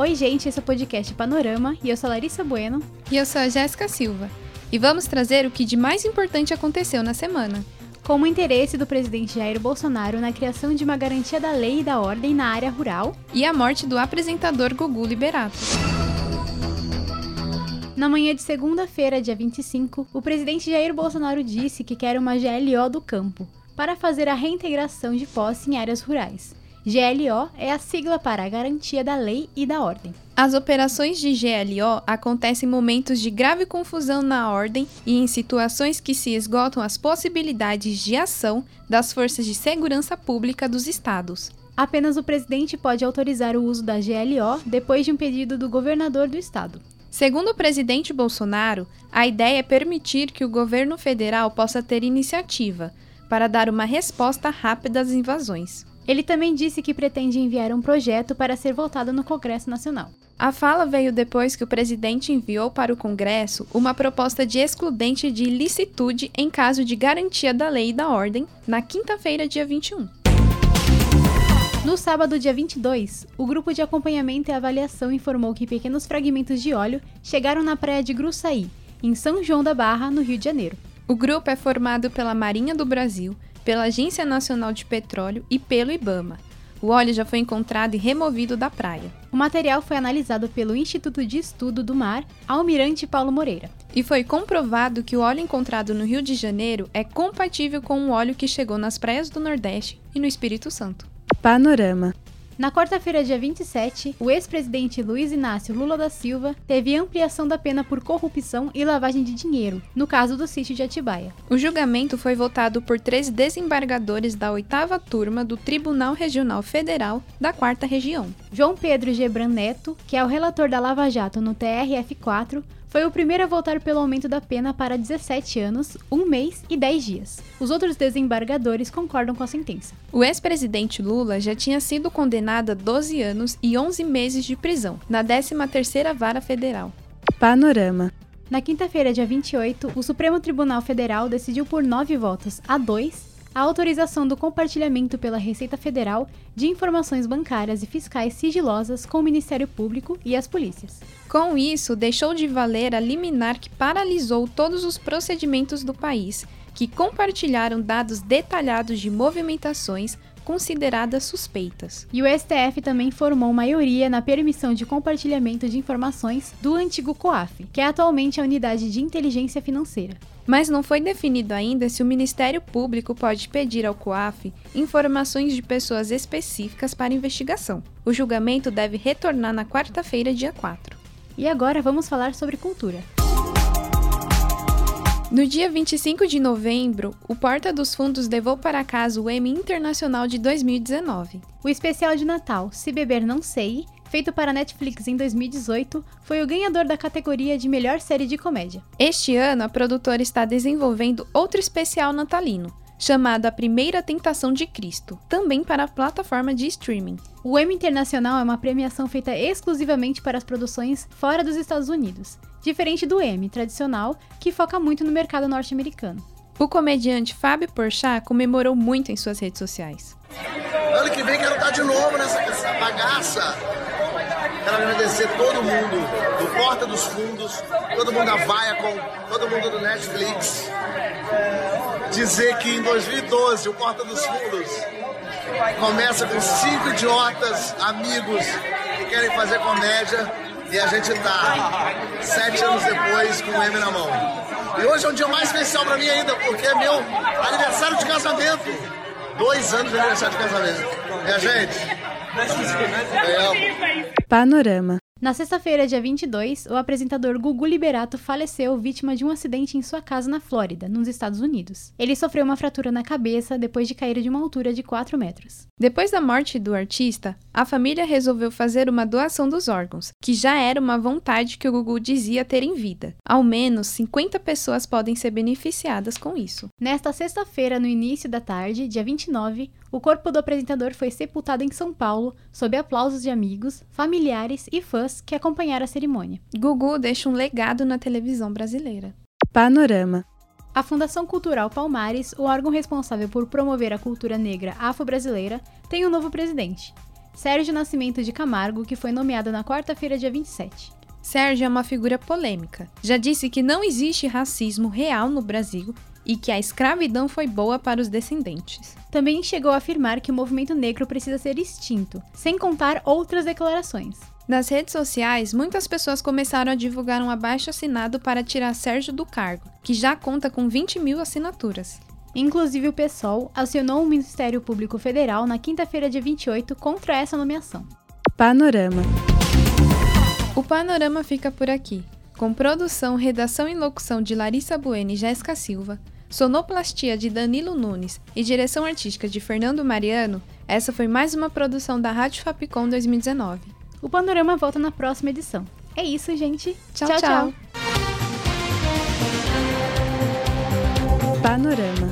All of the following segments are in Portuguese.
Oi, gente, esse é o podcast Panorama e eu sou a Larissa Bueno. E eu sou a Jéssica Silva. E vamos trazer o que de mais importante aconteceu na semana. Como o interesse do presidente Jair Bolsonaro na criação de uma garantia da lei e da ordem na área rural. E a morte do apresentador Gugu Liberato. Na manhã de segunda-feira, dia 25, o presidente Jair Bolsonaro disse que quer uma GLO do campo para fazer a reintegração de posse em áreas rurais. GLO é a sigla para a Garantia da Lei e da Ordem. As operações de GLO acontecem em momentos de grave confusão na ordem e em situações que se esgotam as possibilidades de ação das forças de segurança pública dos estados. Apenas o presidente pode autorizar o uso da GLO depois de um pedido do governador do estado. Segundo o presidente Bolsonaro, a ideia é permitir que o governo federal possa ter iniciativa para dar uma resposta rápida às invasões. Ele também disse que pretende enviar um projeto para ser votado no Congresso Nacional. A fala veio depois que o presidente enviou para o Congresso uma proposta de excludente de ilicitude em caso de garantia da lei e da ordem, na quinta-feira, dia 21. No sábado, dia 22, o grupo de acompanhamento e avaliação informou que pequenos fragmentos de óleo chegaram na praia de Gruçaí, em São João da Barra, no Rio de Janeiro. O grupo é formado pela Marinha do Brasil, pela Agência Nacional de Petróleo e pelo IBAMA. O óleo já foi encontrado e removido da praia. O material foi analisado pelo Instituto de Estudo do Mar, Almirante Paulo Moreira. E foi comprovado que o óleo encontrado no Rio de Janeiro é compatível com o óleo que chegou nas praias do Nordeste e no Espírito Santo. Panorama. Na quarta-feira, dia 27, o ex-presidente Luiz Inácio Lula da Silva teve ampliação da pena por corrupção e lavagem de dinheiro, no caso do sítio de Atibaia. O julgamento foi votado por três desembargadores da oitava turma do Tribunal Regional Federal da Quarta Região. João Pedro Gebran Neto, que é o relator da Lava Jato no TRF4, foi o primeiro a votar pelo aumento da pena para 17 anos, um mês e 10 dias. Os outros desembargadores concordam com a sentença. O ex-presidente Lula já tinha sido condenado a 12 anos e 11 meses de prisão, na 13ª Vara Federal. Panorama. Na quinta-feira, dia 28, o Supremo Tribunal Federal decidiu por nove votos a dois a autorização do compartilhamento pela Receita Federal de informações bancárias e fiscais sigilosas com o Ministério Público e as polícias. Com isso, deixou de valer a liminar que paralisou todos os procedimentos do país, que compartilharam dados detalhados de movimentações consideradas suspeitas. E o STF também formou maioria na permissão de compartilhamento de informações do antigo COAF, que é atualmente a Unidade de Inteligência Financeira. Mas não foi definido ainda se o Ministério Público pode pedir ao COAF informações de pessoas específicas para investigação. O julgamento deve retornar na quarta-feira, dia 4. E agora vamos falar sobre cultura. No dia 25 de novembro, o Porta dos Fundos levou para casa o Emmy Internacional de 2019. O especial de Natal, Se Beber Não Sei, feito para a Netflix em 2018, foi o ganhador da categoria de melhor série de comédia. Este ano, a produtora está desenvolvendo outro especial natalino, chamado A Primeira Tentação de Cristo, também para a plataforma de streaming. O Emmy Internacional é uma premiação feita exclusivamente para as produções fora dos Estados Unidos, diferente do Emmy tradicional, que foca muito no mercado norte-americano. O comediante Fábio Porchat comemorou muito em suas redes sociais. Ano que vem quero estar de novo nessa, nessa bagaça. Quero agradecer todo mundo do Porta dos Fundos, todo mundo da Viacom, todo mundo do Netflix. Dizer que em 2012 o Porta dos Fundos começa com cinco idiotas, amigos que querem fazer comédia e a gente tá sete anos depois com o M na mão. E hoje é um dia mais especial para mim ainda, porque é meu aniversário de casamento. Dois anos de aniversário de casamento. Minha gente, eu amo. Panorama. Na sexta-feira, dia 22, o apresentador Gugu Liberato faleceu vítima de um acidente em sua casa na Flórida, nos Estados Unidos. Ele sofreu uma fratura na cabeça depois de cair de uma altura de 4 metros. Depois da morte do artista, a família resolveu fazer uma doação dos órgãos, que já era uma vontade que o Gugu dizia ter em vida. Ao menos 50 pessoas podem ser beneficiadas com isso. Nesta sexta-feira, no início da tarde, dia 29, o corpo do apresentador foi sepultado em São Paulo, sob aplausos de amigos, familiares e fãs que acompanharam a cerimônia. Gugu deixa um legado na televisão brasileira. Panorama. A Fundação Cultural Palmares, o órgão responsável por promover a cultura negra afro-brasileira, tem um novo presidente, Sérgio Nascimento de Camargo, que foi nomeado na quarta-feira, dia 27. Sérgio é uma figura polêmica. Já disse que não existe racismo real no Brasil e que a escravidão foi boa para os descendentes. Também chegou a afirmar que o movimento negro precisa ser extinto, sem contar outras declarações. Nas redes sociais, muitas pessoas começaram a divulgar um abaixo assinado para tirar Sérgio do cargo, que já conta com 20 mil assinaturas. Inclusive, o PSOL acionou o Ministério Público Federal na quinta-feira, dia 28, contra essa nomeação. Panorama. O panorama fica por aqui. Com produção, redação e locução de Larissa Bueno e Jéssica Silva, sonoplastia de Danilo Nunes e direção artística de Fernando Mariano, essa foi mais uma produção da Rádio Fapcom 2019. O Panorama volta na próxima edição. É isso, gente. Tchau, tchau. tchau. Panorama.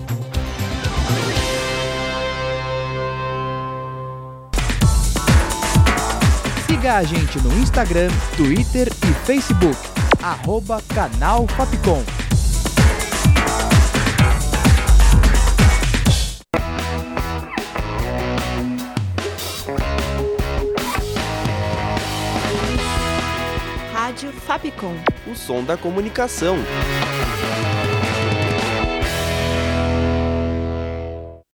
Siga a gente no Instagram, Twitter e Facebook. Arroba Canal Fapcom. Fapcom. O som da comunicação.